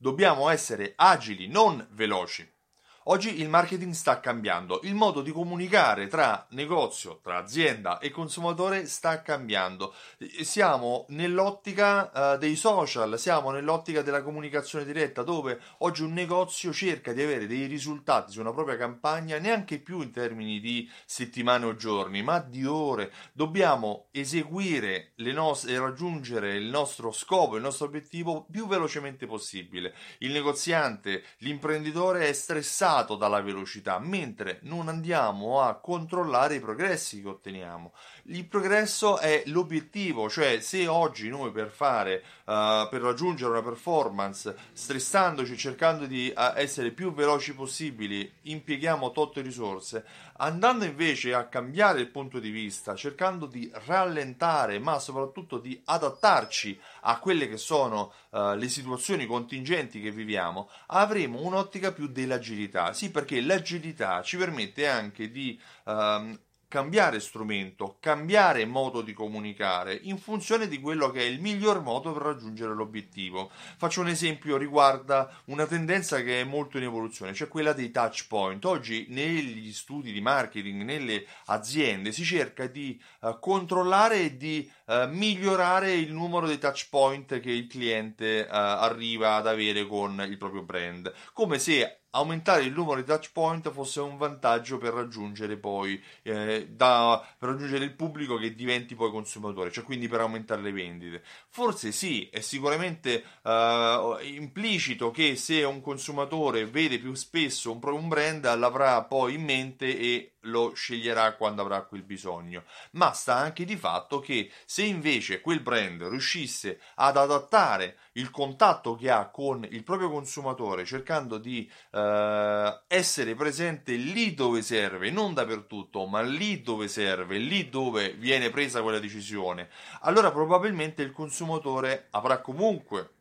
dobbiamo essere agili, non veloci. Oggi il marketing sta cambiando, il modo di comunicare tra negozio, tra azienda e consumatore sta cambiando. Siamo nell'ottica uh, dei social, siamo nell'ottica della comunicazione diretta, dove oggi un negozio cerca di avere dei risultati su una propria campagna neanche più in termini di settimane o giorni, ma di ore. Dobbiamo eseguire nostre e raggiungere il nostro scopo, il nostro obiettivo più velocemente possibile. Il negoziante, l'imprenditore è stressato limitato dalla velocità, mentre non andiamo a controllare i progressi che otteniamo. Il progresso è l'obiettivo, cioè se oggi noi per fare, uh, per raggiungere una performance, stressandoci, cercando di uh, essere più veloci possibili, impieghiamo tot risorse, andando invece a cambiare il punto di vista, cercando di rallentare, ma soprattutto di adattarci a quelle che sono uh, le situazioni contingenti che viviamo, avremo un'ottica più dell'agilità Sì, perché l'agilità ci permette anche di um, cambiare strumento, cambiare modo di comunicare in funzione di quello che è il miglior modo per raggiungere l'obiettivo. Faccio un esempio riguarda una tendenza che è molto in evoluzione, cioè quella dei touch point. Oggi negli studi di marketing, nelle aziende si cerca di uh, controllare e di uh, migliorare il numero dei touch point che il cliente uh, arriva ad avere con il proprio brand, come se aumentare il numero di touch point fosse un vantaggio per raggiungere poi eh, da, per raggiungere il pubblico che diventi poi consumatore, cioè quindi per aumentare le vendite. Forse sì, è sicuramente uh, implicito che se un consumatore vede più spesso un, un brand l'avrà poi in mente e lo sceglierà quando avrà quel bisogno, ma sta anche di fatto che se invece quel brand riuscisse ad adattare il contatto che ha con il proprio consumatore cercando di eh, essere presente lì dove serve, non dappertutto, ma lì dove serve, lì dove viene presa quella decisione, allora probabilmente il consumatore avrà comunque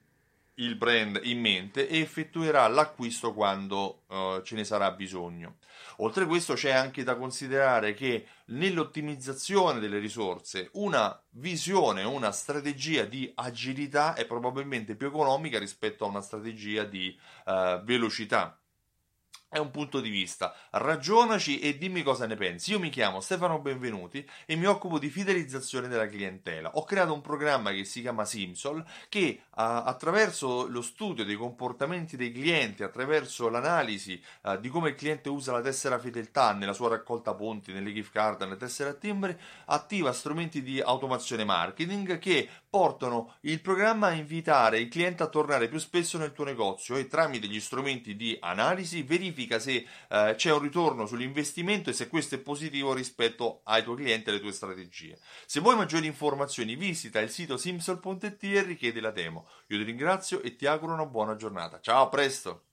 il brand in mente e effettuerà l'acquisto quando uh, ce ne sarà bisogno. Oltre a questo c'è anche da considerare che nell'ottimizzazione delle risorse una visione, una strategia di agilità è probabilmente più economica rispetto a una strategia di uh, velocità è un punto di vista. Ragionaci e dimmi cosa ne pensi. Io mi chiamo Stefano Benvenuti e mi occupo di fidelizzazione della clientela. Ho creato un programma che si chiama Simsol che attraverso lo studio dei comportamenti dei clienti, attraverso l'analisi uh, di come il cliente usa la tessera fedeltà nella sua raccolta ponti, nelle gift card, nelle tessere a timbre, attiva strumenti di automazione marketing che portano il programma a invitare il cliente a tornare più spesso nel tuo negozio e tramite gli strumenti di analisi verifica verifica se eh, c'è un ritorno sull'investimento e se questo è positivo rispetto ai tuoi clienti e alle tue strategie. Se vuoi maggiori informazioni visita il sito simsol.it e richiedi la demo. Io ti ringrazio e ti auguro una buona giornata. Ciao, a presto!